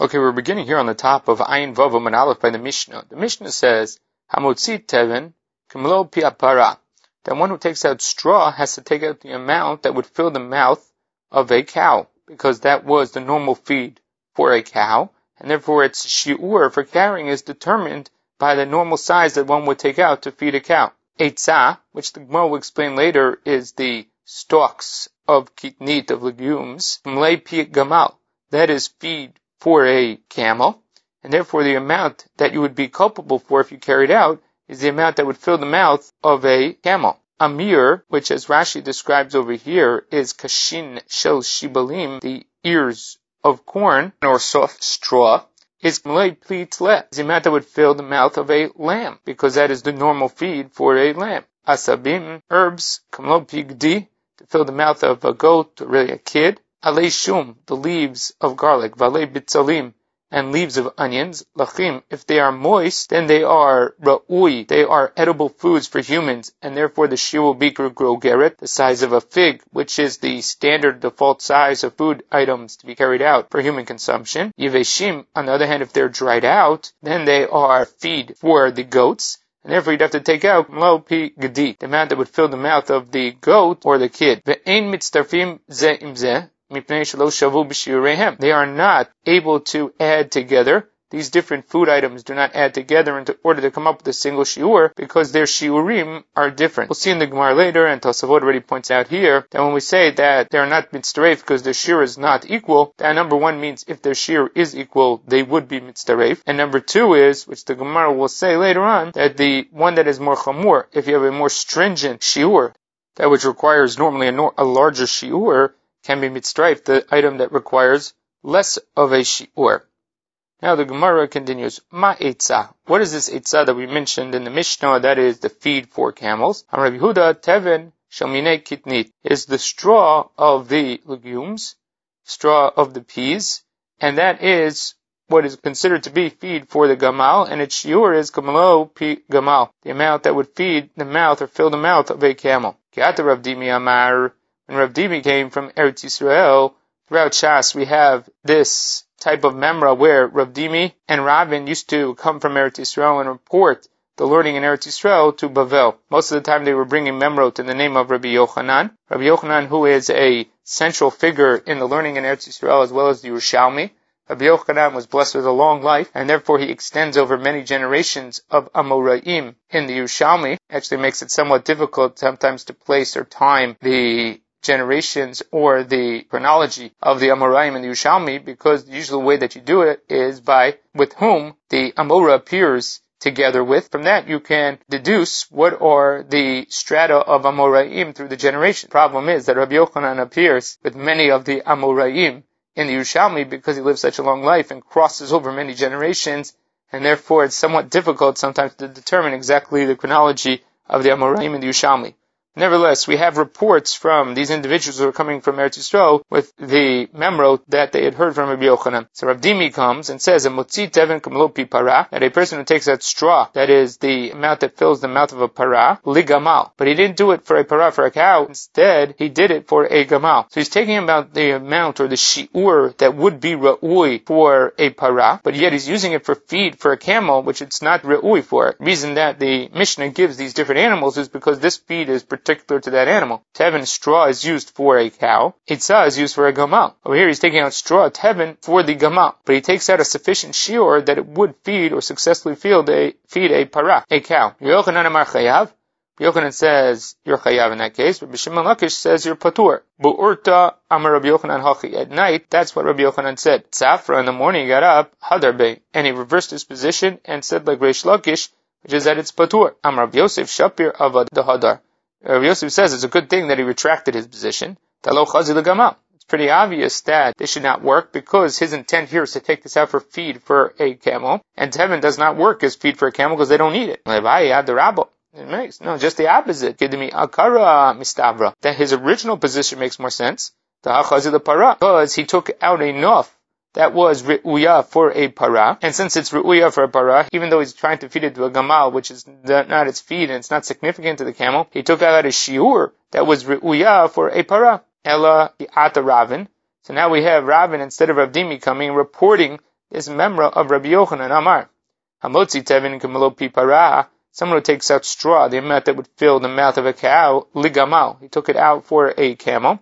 Okay, we're beginning here on the top of Ayin Vavam and Aleph by the Mishnah. The Mishnah says, Hamotzi Tevin Kimlo Piapara. That one who takes out straw has to take out the amount that would fill the mouth of a cow, because that was the normal feed for a cow, and therefore its shiur for carrying is determined by the normal size that one would take out to feed a cow. Eitzah, which the Gemara will explain later, is the stalks of kitnit, of legumes, Mlei Gamal. That is feed for a camel, and therefore the amount that you would be culpable for if you carried out is the amount that would fill the mouth of a camel. Amir, which as Rashi describes over here, is kashin shel shibalim, the ears of corn or soft straw, is malay plitle, the amount that would fill the mouth of a lamb, because that is the normal feed for a lamb. Asabim, herbs, kamlo pigdi, to fill the mouth of a goat, or really a kid. Alei shum, the leaves of garlic, valei bitzalim, and leaves of onions, lachim, if they are moist, then they are ra'ui, they are edible foods for humans, and therefore the shiur will be grogeret, the size of a fig, which is the standard default size of food items to be carried out for human consumption. Yiveshim, on the other hand, if they're dried out, then they are feed for the goats, and therefore you'd have to take out lo pi the amount that would fill the mouth of the goat or the kid. Ve'ein mitztarfim ze imze, they are not able to add together. These different food items do not add together in order to come up with a single shiur because their shiurim are different. We'll see in the Gemara later, and Tosafot already points out here that when we say that they are not mitzdaref because their shiur is not equal, that number one means if their shiur is equal, they would be mitzdaref. And number two is, which the Gemara will say later on, that the one that is more chamur, if you have a more stringent shiur, that which requires normally a, a larger shiur, can be mitzdraif, the item that requires less of a shiur. Now the Gemara continues, Ma etza. What is this etza that we mentioned in the Mishnah? That is the feed for camels. Rabbi Yehuda teven shalmine kitnit. is the straw of the legumes, straw of the peas, and that is what is considered to be feed for the gamal, and its shiur is gamalo pi gamal, the amount that would feed the mouth or fill the mouth of a camel. Amar when Rav Dimi came from Eretz Yisrael, throughout Shas we have this type of memra where Rav Dimi and Ravin used to come from Eretz Yisrael and report the learning in Eretz Yisrael to Bavel. Most of the time they were bringing memrot in the name of Rabbi Yochanan. Rabbi Yochanan, who is a central figure in the learning in Eretz Yisrael as well as the Yerushalmi. Rabbi Yochanan was blessed with a long life, and therefore he extends over many generations of Amoraim in the Yerushalmi. Actually makes it somewhat difficult sometimes to place or time the generations or the chronology of the Amoraim and the Yerushalmi because the usual way that you do it is by with whom the Amora appears together with. From that you can deduce what are the strata of Amoraim through the generation. Problem is that Rabbi Yochanan appears with many of the Amoraim in the Yerushalmi because he lived such a long life and crosses over many generations and therefore it's somewhat difficult sometimes to determine exactly the chronology of the Amoraim and the Yerushalmi. Nevertheless, we have reports from these individuals who are coming from Eretz Yisrael with the memro that they had heard from Rabbi Yochanan. So Rabbi Dimi comes and says, a Mutzitam Lopi para, that a person who takes that straw, that is the amount that fills the mouth of a para, ligamal. But he didn't do it for a para, for a cow. Instead, he did it for a gamal. So he's taking about the amount or the shi'ur that would be ra'ui for a para, but yet he's using it for feed for a camel, which it's not ra'ui for. The reason that the Mishnah gives these different animals is because this feed is particular to that animal. Tevin straw is used for a cow. Itzah is used for a gamal. Over here he's taking out straw, tevin, for the gamal. But he takes out a sufficient shiur that it would feed or successfully feed a, feed a para, a cow. Yochanan Amar Chayav. Yochanan says you're chayav in that case, but Bishimon Lakish says you're patur. Bu'urta Amar Rabbi Yochanan Hachi. At night, that's what Rabbi Yochanan said. Tzafra in the morning he got up, Hadarbe, and he reversed his position and said like Reish Lakish, which is that it's patur. Amar Yosef Shapir Avad the Hadar. Uh, rabbi Yosef says it's a good thing that he retracted his position. It's pretty obvious that this should not work because his intent here is to take this out for feed for a camel, and Tevin does not work as feed for a camel because they don't need it. It makes no, just the opposite. That his original position makes more sense. Because he took out enough that was ru'uya for a para. And since it's ru'uya for a para, even though he's trying to feed it to a gamal, which is not its feed and it's not significant to the camel, he took out a shiur that was ru'uya for a para. Ella ata Ravin. So now we have Ravin instead of Avdimi coming reporting this memra of Rabbi Yochanan Amar. Hamotzi tevin kemelo pipara. Someone who takes out straw, the amount that would fill the mouth of a cow, ligamal. He took it out for a camel.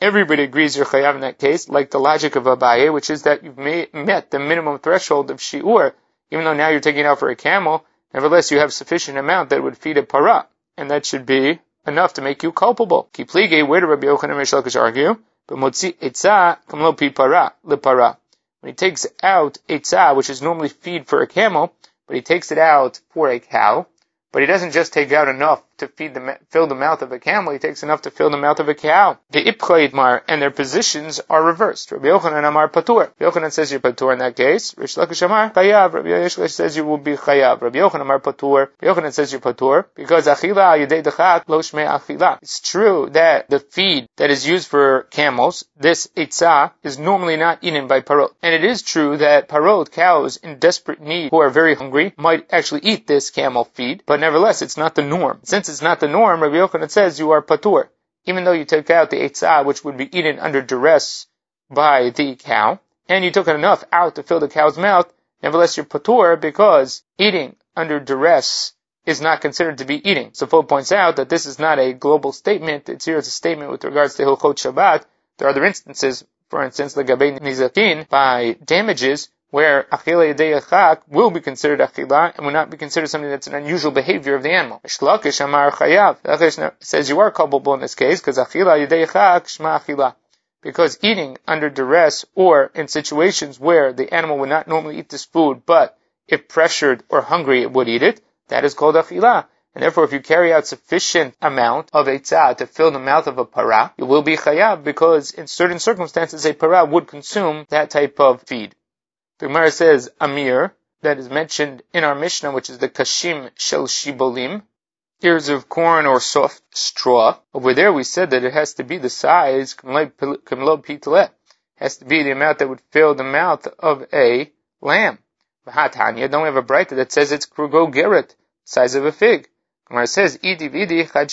Everybody agrees you're chayav in that case, like the logic of Abaye, which is that you've met the minimum threshold of shiur, even though now you're taking it out for a camel, nevertheless you have sufficient amount that would feed a para, and that should be enough to make you culpable. Kiplige, where do Rabbi Yochanan Reish Lakish argue? But motzi etza kamlo pi para, para. When he takes out etza, which is normally feed for a camel, but he takes it out for a cow, but he doesn't just take out enough to feed the, fill the mouth of a camel, he takes enough to fill the mouth of a cow. The Ipcha and their positions are reversed. Rabbi Yochanan Amar Patur. Yochanan says you're Patur in that case. Reish Lakish Amar Chayav. Rabbi Yishlesh says you will be Chayav. Rabbi Yochanan Amar Patur. Yochanan says you're Patur because Achila Yudei Dechak Lo Shmei Achila. It's true that the feed that is used for camels, this Eitzah, is normally not eaten by parot. And it is true that parot, cows in desperate need who are very hungry, might actually eat this camel feed, but nevertheless it's not the norm. Since it's not the norm, Rabbi Yochanan says you are patur. Even though you took out the eitzah, which would be eaten under duress by the cow, and you took enough out to fill the cow's mouth, nevertheless you're patur because eating under duress is not considered to be eating. So Fo points out that this is not a global statement. It's here as a statement with regards to Hilchot Shabbat. There are other instances, for instance, the Gabein Nizakin, by damages where achila yedei will be considered achila and will not be considered something that's an unusual behavior of the animal. Shlakish amar chayav. says you are culpable in this case because achila yedei shma achila. Because eating under duress or in situations where the animal would not normally eat this food, but if pressured or hungry it would eat it, that is called achila. And therefore, if you carry out sufficient amount of eitzah to fill the mouth of a para, you will be chayav because in certain circumstances a para would consume that type of feed. The Gemara says Amir, that is mentioned in our Mishnah, which is the Kashim Shel Shibolim, ears of corn or soft straw. Over there we said that it has to be the size, Kamlo Pitlet, has to be the amount that would fill the mouth of a lamb. Vahatanya, don't we have a Braita that says it's Krugo Geret, size of a fig. Gemara says, Idi Vidi Chad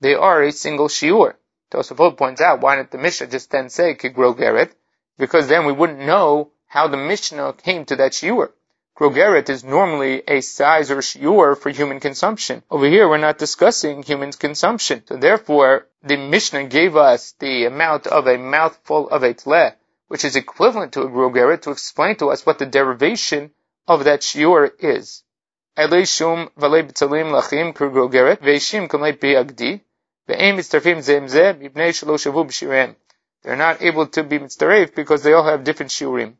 They are a single shiur. Tosafot points out, why didn't the Mishnah just then say Kigro Geret? Because then we wouldn't know how the Mishnah came to that shiur. Grogeret is normally a size or shiur for human consumption. Over here, we're not discussing human consumption. So therefore, the Mishnah gave us the amount of a mouthful of a tle, which is equivalent to a grogeret, to explain to us what the derivation of that shiur is. They're not able to be mitzdaref because they all have different shiurim.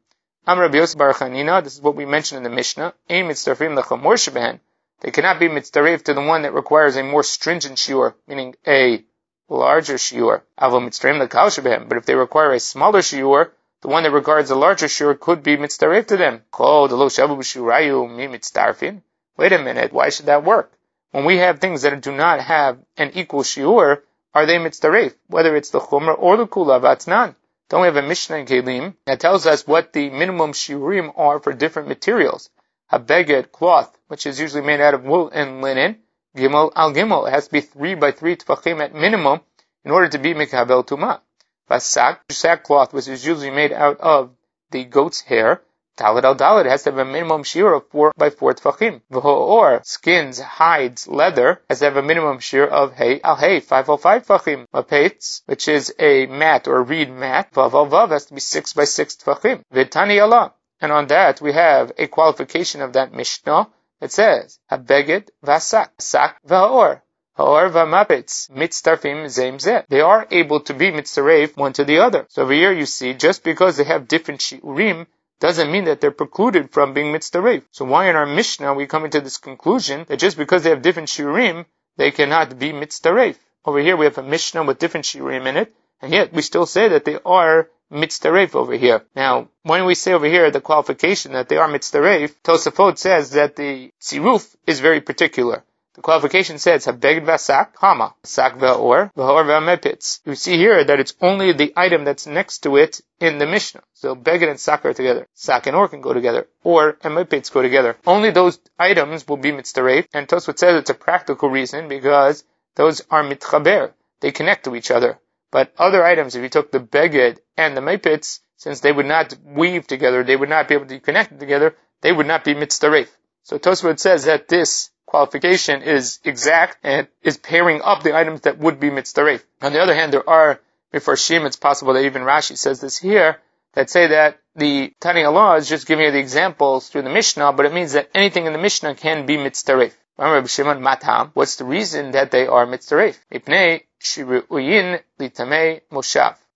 Am Rabbi Yosef Bar Chanina, this is what we mentioned in the Mishnah, Ein mitzdarfim lechamor shebehen. They cannot be mitzdaref to the one that requires a more stringent shiur, meaning a larger shiur. Avo mitzdarfim lekal shebehen. But if they require a smaller shiur, the one that regards a larger shiur could be mitzdaref to them. Kol delo shavu b'shurayu mi mitzdarfin. Wait a minute, why should that work? When we have things that do not have an equal shiur, are they mitzdaref? Whether it's the chumrah or the kula, vatnan. Don't we have a Mishnah in Kelim that tells us what the minimum shiurim are for different materials? A beged, cloth, which is usually made out of wool and linen, gimel al gimel. It has to be three by three tefachim at minimum in order to be mikabel tuma. Vasak, sackcloth, which is usually made out of the goat's hair, Dalit al Dalit has to have a minimum shear of 4 by 4 tfachim. Or skins, hides, leather has to have a minimum shear of hay al hay, 505 tfachim. Mapetz, which is a mat or reed mat, vav al vav has to be 6 by 6 tfachim. Vitani Allah. And on that we have a qualification of that Mishnah It says, Habeged vasak, sak va'or. Or v'mapetz mitztarfim zeim zeh. They are able to be mitzaref one to the other. So over here you see, just because they have different shiurim, doesn't mean that they're precluded from being mitzdaref. So why in our Mishnah we come to this conclusion that just because they have different shirim, they cannot be mitzdaref? Over here we have a Mishnah with different shirim in it, and yet we still say that they are mitzdaref over here. Now, when we say over here the qualification that they are mitzdaref, Tosafot says that the tziruf is very particular. The qualification says habeged vasak, hama, sak ve'or, ve'or ve'amepitz. You see here that it's only the item that's next to it in the Mishnah. So beged and sak are together. Sak and or can go together. Or emepitz go together. Only those items will be mitzdaref, and Tosfot says it's a practical reason because those are mitchaber. They connect to each other. But other items, if you took the beged and the mepitz, since they would not weave together, they would not be able to connect together, they would not be mitzdaref. So Tosfot says that this qualification is exact and is pairing up the items that would be mitzdaref. On the other hand, there are before Shim, it's possible that even Rashi says this here, that say that the Tani law is just giving you the examples through the Mishnah, but it means that anything in the Mishnah can be mitzdaref. What's the reason that they are mitzdaref?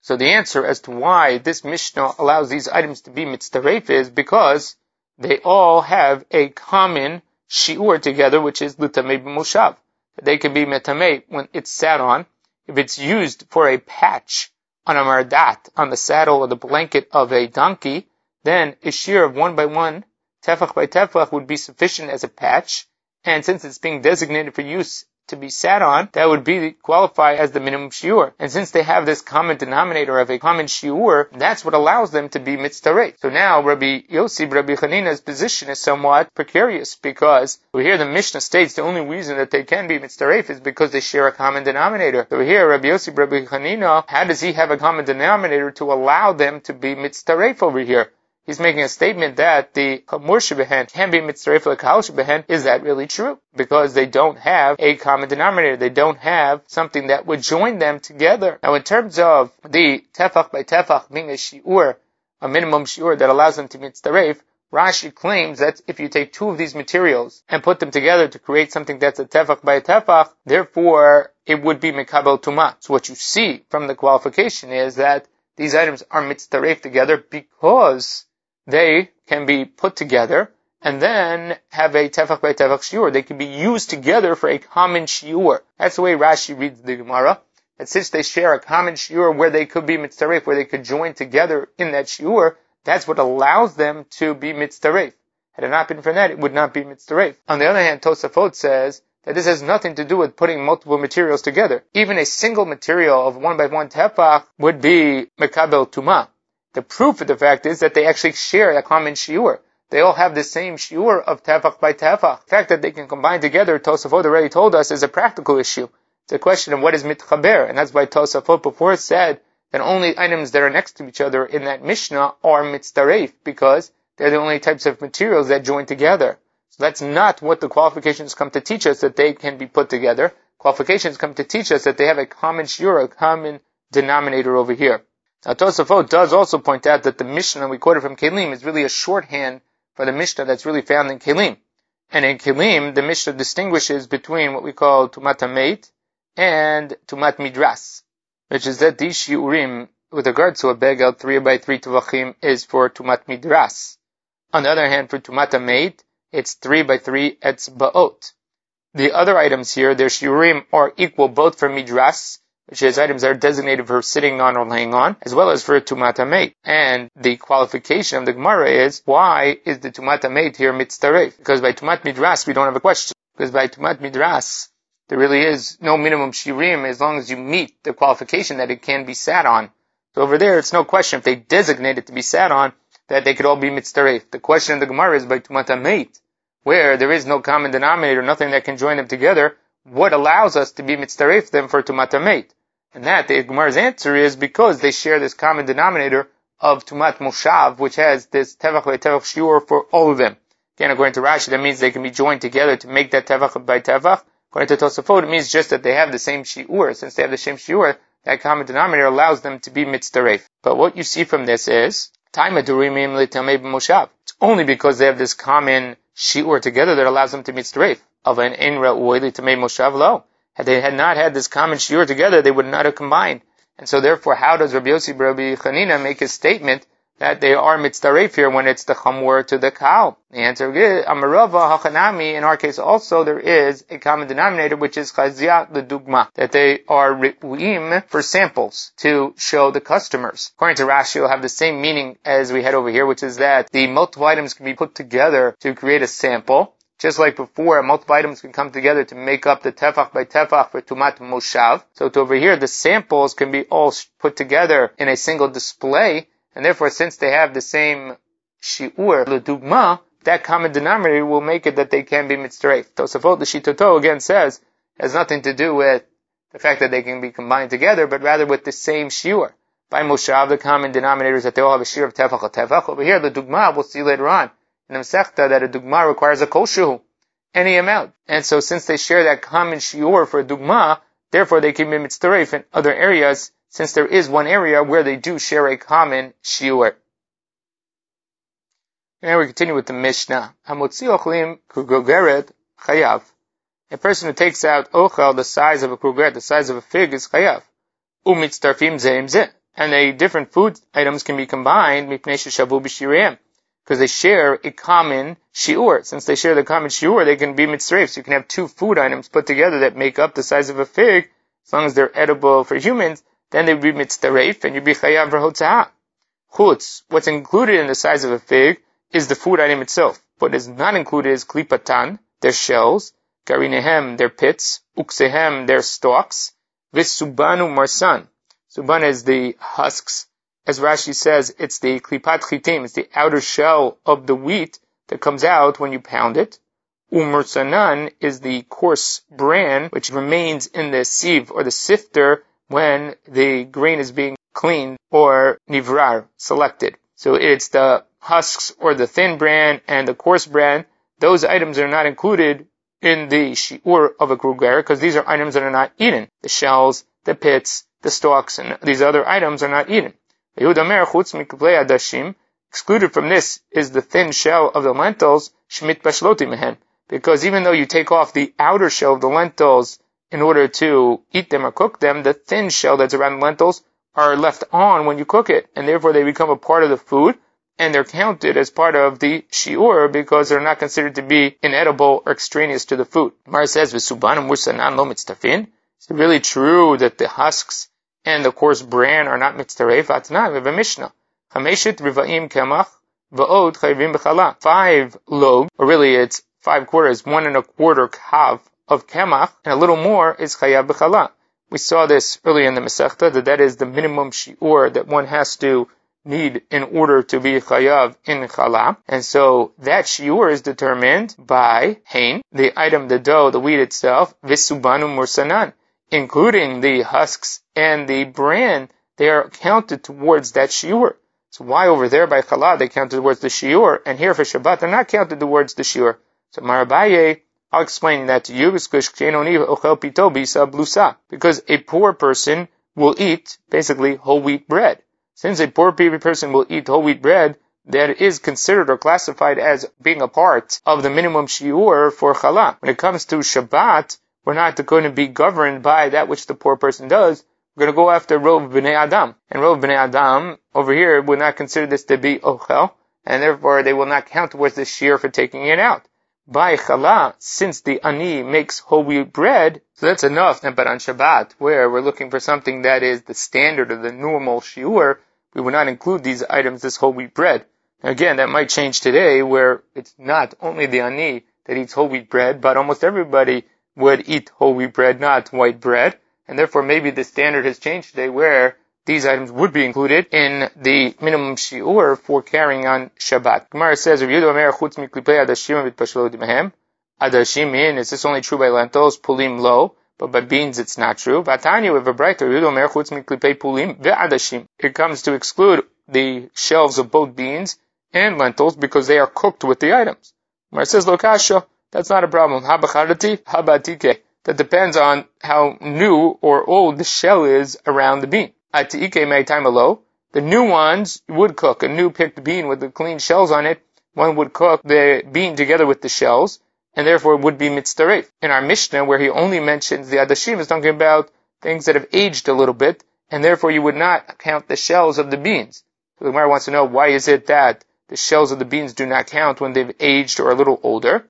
So the answer as to why this Mishnah allows these items to be mitzdaref is because they all have a common shiur together, which is litamei b'moshav. They can be metamei when it's sat on. If it's used for a patch on a mardat, on the saddle or the blanket of a donkey, then a shear of one by one, tefach by tefach, would be sufficient as a patch. And since it's being designated for use to be sat on, that would be qualify as the minimum shiur. And since they have this common denominator of a common shiur, that's what allows them to be mitzdarei. So now Rabbi Yossi, Rabbi Chanina's position is somewhat precarious because we hear the Mishnah states the only reason that they can be mitzdarei is because they share a common denominator. So here Rabbi Yossi, Rabbi Chanina, how does he have a common denominator to allow them to be mitzdarei over here? He's making a statement that the Kamur Shebehen can be Mitzrayif Kahal Shebehen. Is that really true? Because they don't have a common denominator. They don't have something that would join them together. Now in terms of the Tefach by Tefach being a Shi'ur, a minimum Shi'ur that allows them to Mitzrayif, Rashi claims that if you take two of these materials and put them together to create something that's a tefach by a tefach, therefore it would be mekabel tuma. So what you see from the qualification is that these items are mitzdaref together because they can be put together and then have a tefach by tefach shiur. They can be used together for a common shiur. That's the way Rashi reads the Gemara. That since they share a common shiur where they could be mitzaref, where they could join together in that shiur, that's what allows them to be mitzaref. Had it not been for that, it would not be mitzaref. On the other hand, Tosafot says that this has nothing to do with putting multiple materials together. Even a single material of one by one tefach would be mekabel tuma. The proof of the fact is that they actually share a common shiur. They all have the same shiur of tefach by tefach. The fact that they can combine together, Tosafot already told us, is a practical issue. It's a question of what is mitchaber, and that's why Tosafot before said that only items that are next to each other in that Mishnah are mitzdaref, because they're the only types of materials that join together. So that's not what the qualifications come to teach us, that they can be put together. Qualifications come to teach us that they have a common shiur, a common denominator over here. Now Tosafot does also point out that the Mishnah we quoted from Kelim is really a shorthand for the Mishnah that's really found in Kelim. And in Kelim, the Mishnah distinguishes between what we call Tumat Amet and Tumat Midras, which is that these Shiurim, with regard to a beged 3 by 3 Tuvachim, is for Tumat Midras. On the other hand, for Tumat Amet, it's 3 by 3 Etzbaot. The other items here, their Shiurim are equal both for Midras which is items that are designated for sitting on or laying on, as well as for tumata mate. And the qualification of the Gemara is, why is the tumata mate here mitzdaref? Because by tumat midras, we don't have a question. Because by tumat midras, there really is no minimum shirim as long as you meet the qualification that it can be sat on. So over there, it's no question if they designate it to be sat on, that they could all be mitzdaref. The question of the Gemara is by tumata mate, where there is no common denominator, nothing that can join them together, what allows us to be mitzdaref them for tumat? And that the Gemara's answer is because they share this common denominator of tumat moshav, which has this tefach by tefach shiur for all of them. Again, according to Rashi, that means they can be joined together to make that tefach by tefach. According to Tosafot, it means just that they have the same shiur. Since they have the same shiur, that common denominator allows them to be mitzdaref. But what you see from this is, it's only because they have this common shiur together that allows them to mitzdaref of an inra ueli tamei moshav lo. Had they had not had this common shiur together, they would not have combined. And so therefore, how does Rabbi Yossi Rabbi Chanina make a statement that they are mitzdaref here when it's the chamur to the cow? The answer is, Amarava hachanami, in our case also, there is a common denominator, which is chazia the dugma that they are ri'uim for samples to show the customers. According to Rashi, it'll have the same meaning as we had over here, which is that the multiple items can be put together to create a sample, just like before, multiple items can come together to make up the tefach by tefach for tumat moshav. So to over here, the samples can be all put together in a single display, and therefore, since they have the same shiur, dugma, that common denominator will make it that they can be mitzrayf. Tosafot the Shitoto again says has nothing to do with the fact that they can be combined together, but rather with the same shiur. by Moshav, the common denominator is that they all have a shiur of tefach or tefach. Over here, the dugma, we'll see later on in that a dugma requires a koshu, any amount. And so since they share that common shiur for a dugma, therefore they can be mitzdaref in other areas, since there is one area where they do share a common shiur. Now we continue with the Mishnah. Hamotzi ochlim kugogeret chayav. A person who takes out ochel the size of a krugeret, the size of a fig, is chayav. Umitzdarfim zeim zeh and the different food items can be combined because they share a common shiur. Since they share the common shiur, they can be mitzrayf. So you can have two food items put together that make up the size of a fig, as long as they're edible for humans, then they would be mitzrayf and you'd be chayav v'hotzah. Chutz, what's included in the size of a fig is the food item itself. What is not included is klipatan, their shells, garinehem, their pits, uksehem, their stalks, visubanu marsan, Suban is the husks. As Rashi says, it's the klipat chitim, it's the outer shell of the wheat that comes out when you pound it. Umursanan is the coarse bran which remains in the sieve or the sifter when the grain is being cleaned or nivrar, selected. So it's the husks or the thin bran and the coarse bran. Those items are not included in the shiur of a kruger because these are items that are not eaten. The shells, the pits, the stalks, and these other items are not eaten. Excluded from this is the thin shell of the lentils, shmit bashloti mehen. Because even though you take off the outer shell of the lentils in order to eat them or cook them, the thin shell that's around the lentils are left on when you cook it, and therefore they become a part of the food, and they're counted as part of the shiur because they're not considered to be inedible or extraneous to the food. Mar says, "V'subanim mursanan lo mitztafin." Is it really true that the husks and the coarse bran are not mitzaref, atna, we have a Mishnah. Hameshit rivaim kemach, va'od chayvim b'chala. Five log, or really it's five quarters, one and a quarter kav of kemach, and a little more is chayav b'chala. We saw this earlier in the Masechta, that that is the minimum shi'ur that one has to need in order to be chayav in chala. And so that shiur is determined by hain, the item, the dough, the wheat itself, visubanu mursanan including the husks and the bran, they are counted towards that shiur. So why over there by challah they counted towards the shiur, and here for Shabbat they're not counted towards the shiur. So Marabaye, I'll explain that to you because a poor person will eat basically whole wheat bread. Since a poor person will eat whole wheat bread, that is considered or classified as being a part of the minimum shiur for challah. When it comes to Shabbat, we're not going to be governed by that which the poor person does. We're going to go after Rov B'nai Adam. And Rov B'nai Adam, over here, would not consider this to be Ochel, and therefore they will not count towards the shear for taking it out. By Chala, since the Ani makes whole wheat bread, so that's enough. But on Shabbat, where we're looking for something that is the standard of the normal shiur, we would not include these items, this whole wheat bread. Again, that might change today, where it's not only the Ani that eats whole wheat bread, but almost everybody would eat whole wheat bread, not white bread. And therefore maybe the standard has changed today where these items would be included in the minimum shiur for carrying on Shabbat. Gemara says, Adashim in, is this only true by lentils? Pulim low. But by beans it's not true. Vatanya with a pulim It comes to exclude the shelves of both beans and lentils because they are cooked with the items. Gemara says, Lokasha. That's not a problem. Habacharati, habatike. That depends on how new or old the shell is around the bean. Atike may time low. The new ones would cook a new picked bean with the clean shells on it. One would cook the bean together with the shells, and therefore it would be mitzdaref. In our Mishnah, where he only mentions the adashim, is talking about things that have aged a little bit, and therefore you would not count the shells of the beans. So the Gemara wants to know why is it that the shells of the beans do not count when they've aged or a little older.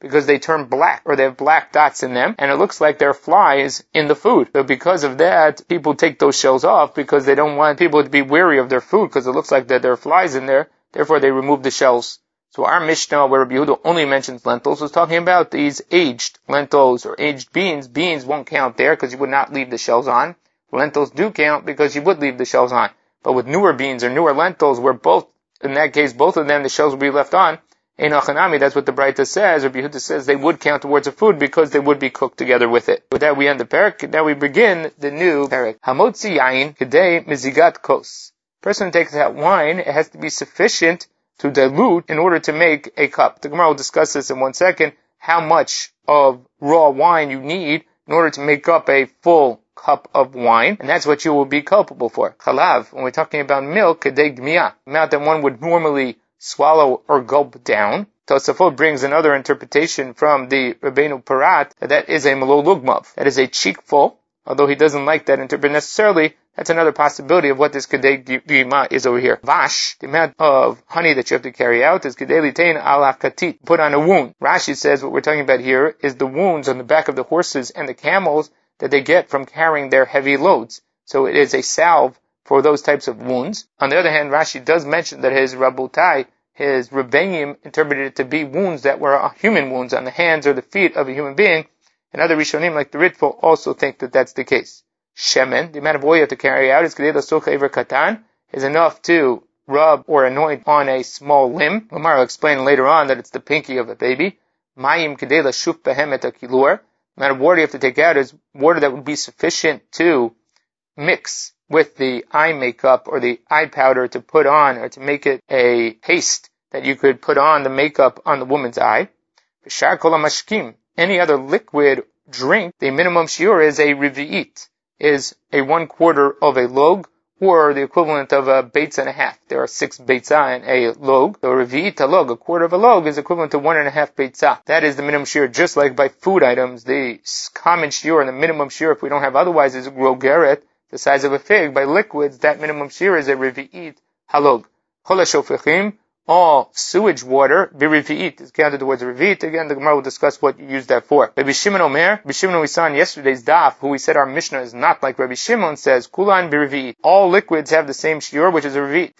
Because they turn black or they have black dots in them and it looks like they're flies in the food. So because of that, people take those shells off because they don't want people to be wary of their food because it looks like that there are flies in there. Therefore they remove the shells. So our Mishnah, where Rabbi Yehuda only mentions lentils, was talking about these aged lentils or aged beans. Beans won't count there because you would not leave the shells on. Lentils do count because you would leave the shells on. But with newer beans or newer lentils, where both, in that case, both of them, the shells will be left on, Einachanami, that's what the Braita says, Rabbi Yehuda says they would count towards a food because they would be cooked together with it. With that we end the parak, now we begin the new parak. Hamotzi yain kedei mizigat kos. Person takes out wine, it has to be sufficient to dilute in order to make a cup. The Gemara will discuss this in one second, how much of raw wine you need in order to make up a full cup of wine, and that's what you will be culpable for. Chalav, when we're talking about milk, kedei gmiya, amount that one would normally swallow or gulp down. Tosafot brings another interpretation from the Rabbeinu Porat that that is a malolugmav, that is a cheekful, although he doesn't like that interpretation necessarily, that's another possibility of what this kedei gima is over here. Vash, the amount of honey that you have to carry out, is kedei litain al katit, put on a wound. Rashi says what we're talking about here is the wounds on the back of the horses and the camels that they get from carrying their heavy loads. So it is a salve for those types of wounds. On the other hand, Rashi does mention that his Rabotai, his Rebbeim, interpreted it to be wounds that were human wounds on the hands or the feet of a human being. And other Rishonim, like the Ritva, also think that that's the case shemen, the amount of oil you have to carry out is katan, is enough to rub or anoint on a small limb. Gemara will explain later on that it's the pinky of a baby. Mayim kedei shuf behem et kilur. The amount of water you have to take out is water that would be sufficient to mix with the eye makeup or the eye powder to put on or to make it a paste that you could put on the makeup on the woman's eye. Any other liquid drink, the minimum shiur is a revi'it is a one quarter of a log, or the equivalent of uh, a baitz and a half. There are six beitzah and a log. The revi'ita log, a quarter of a log, is equivalent to one and a half beitzah. That is the minimum shear, just like by food items. The common shear and the minimum shear, if we don't have otherwise, is rogeret, the size of a fig. By liquids, that minimum shear is a revi'it halog. Chol all sewage water, birivi'it, is counted towards a revi'it. Again, the Gemara will discuss what you use that for. Rabbi Shimon Omer, Rabbi Shimon we saw in yesterday's daf, who we said our Mishnah is not like Rabbi Shimon, says, kulan birivi'it. All liquids have the same shiur, which is a revi'it.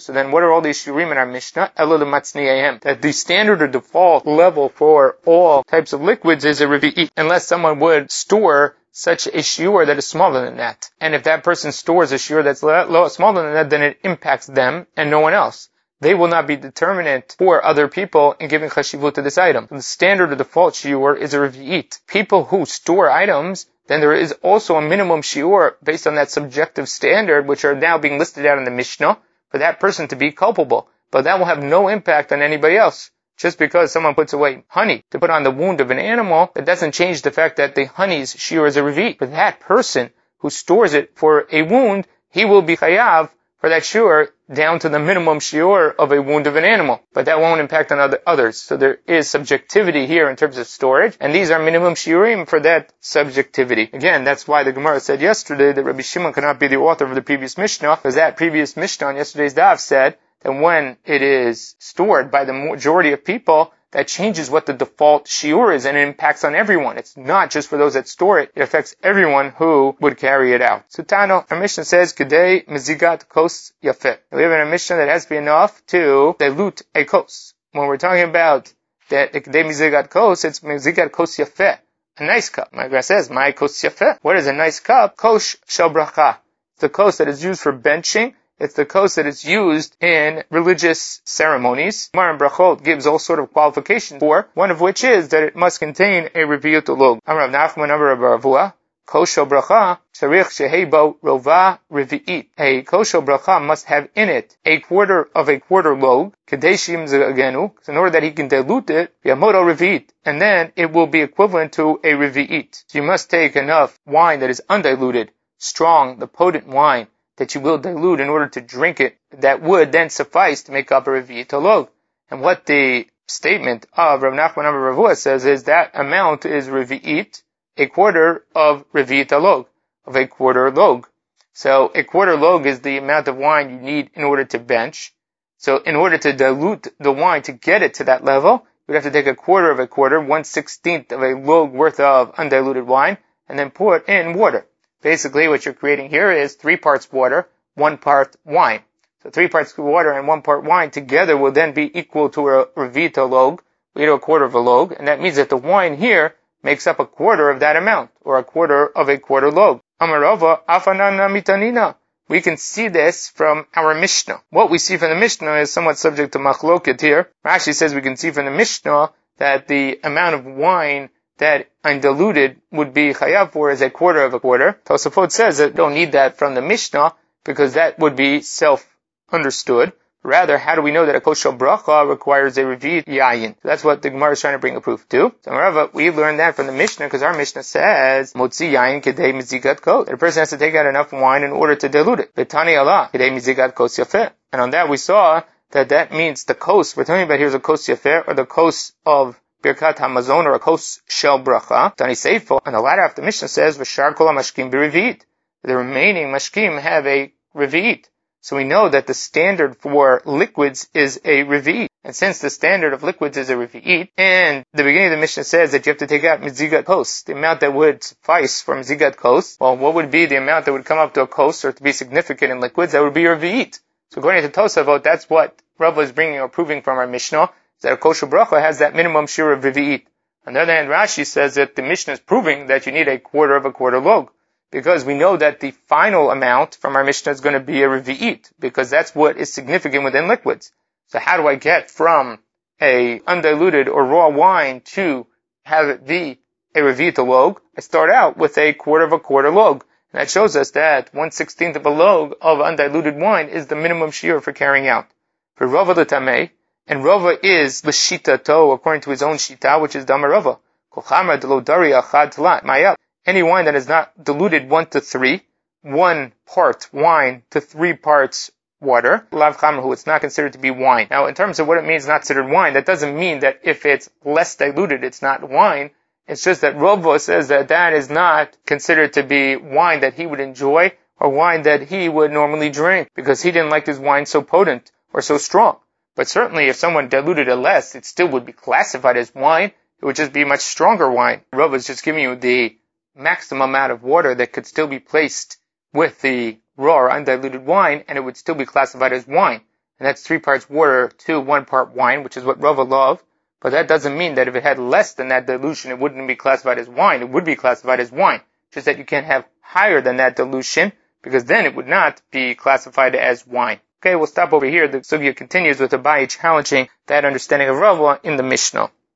So then what are all these shiurim in our Mishnah? That the standard or default level for all types of liquids is a revi'it. Unless someone would store such a shiur that is smaller than that. And if that person stores a shiur that's smaller than that, then it impacts them and no one else. They will not be determinant for other people in giving chashivut to this item. The standard or default shiur is a revi'it. People who store items, then there is also a minimum shiur based on that subjective standard, which are now being listed out in the Mishnah, for that person to be culpable. But that will have no impact on anybody else. Just because someone puts away honey to put on the wound of an animal, that doesn't change the fact that the honey's shear is a revi. But that person who stores it for a wound, he will be chayav for that shear down to the minimum shear of a wound of an animal. But that won't impact on other, others. So there is subjectivity here in terms of storage, and these are minimum shiurim for that subjectivity. Again, that's why the Gemara said yesterday that Rabbi Shimon cannot be the author of the previous Mishnah, because that previous Mishnah on yesterday's daf said and when it is stored by the majority of people, that changes what the default shiur is and it impacts on everyone. It's not just for those that store it. It affects everyone who would carry it out. Sutano, our Mishnah says, Kedei mezigat kos yafet. We have a Mishnah that has to be enough to dilute a kos. When we're talking about that Kedei mezigat kos, it's mezigat kos yafet. A nice cup. My grandma says, my kos yafet. What is a nice cup? Kosh shel bracha. It's the kos that is used for benching it's the kos that is used in religious ceremonies. Maran Brachot gives all sort of qualifications for, one of which is that it must contain a reviyut log. Amrav Nachman Amrav Ravua, kosho bracha, tzarich shehebo rova revi'it. A kosho bracha must have in it a quarter of a quarter log, kadeshim zagenu, in order that he can dilute it, yamodo revi'it, and then it will be equivalent to a revi'it. So you must take enough wine that is undiluted, strong, the potent wine, that you will dilute in order to drink it that would then suffice to make up a Revi'it log. And what the statement of Rav Nachman Amar Ravua says is that amount is Revi'it, a quarter of Revi'it log, of a quarter log. So a quarter log is the amount of wine you need in order to bench. So in order to dilute the wine to get it to that level, you'd have to take a quarter of a quarter, one sixteenth of a log worth of undiluted wine, and then pour it in water. Basically, what you're creating here is three parts water, one part wine. So three parts water and one part wine together will then be equal to a revita log, to a quarter of a log, and that means that the wine here makes up a quarter of that amount, or a quarter of a quarter log. Amarava afanana mitanina. we can see this from our Mishnah. What we see from the Mishnah is somewhat subject to machloket here. Rashi says we can see from the Mishnah that the amount of wine that undiluted would be chayav for is a quarter of a quarter. Tosafot says that don't need that from the Mishnah because that would be self understood. Rather, how do we know that a kosher bracha requires a revit yayin? That's what the Gemara is trying to bring a proof to. So, Rava, we learned that from the Mishnah because our Mishnah says motzi yayin kedei mizigat kos. That a person has to take out enough wine in order to dilute it. Betani Allah kedei mizigat kos yafeh. And on that we saw that that means the kos we're talking about here is a kos yafeh or the kos of Birkat Hamazon or a kos shel bracha. Tani Seifo, and the latter half the Mishnah says v'shar kol mashkim b'revit. The remaining mashkim have a revit. So we know that the standard for liquids is a revi'it. And since the standard of liquids is a revi'it, and the beginning of the Mishnah says that you have to take out mizigat kos, the amount that would suffice for mizigat kos, well, what would be the amount that would come up to a kos or to be significant in liquids? That would be revi'it. So according to Tosafot, that's what Rav is bringing or proving from our Mishnah, that a kosher bracha has that minimum share of revi'it. On the other hand, Rashi says that the Mishnah is proving that you need a quarter of a quarter log because we know that the final amount from our Mishnah is going to be a revi'it, because that's what is significant within liquids. So how do I get from a undiluted or raw wine to have it be a revi'it log? I start out with a quarter of a quarter log. And that shows us that one sixteenth of a log of undiluted wine is the minimum shear for carrying out. For Rava and Rava is the Shita To, according to his own Shita, which is daria chad any wine that is not diluted one to three, one part wine to three parts water, lav chamru, it's not considered to be wine. Now, in terms of what it means not considered wine, that doesn't mean that if it's less diluted, it's not wine. It's just that Robo says that that is not considered to be wine that he would enjoy or wine that he would normally drink because he didn't like his wine so potent or so strong. But certainly if someone diluted it less, it still would be classified as wine. It would just be much stronger wine. Robo is just giving you the maximum amount of water that could still be placed with the raw or undiluted wine, and it would still be classified as wine. And that's three parts water to one part wine, which is what Rava love. But that doesn't mean that if it had less than that dilution, it wouldn't be classified as wine. It would be classified as wine. Just that you can't have higher than that dilution, because then it would not be classified as wine. Okay, we'll stop over here. The Sugya continues with Abaye challenging that understanding of Rava in the Mishnah.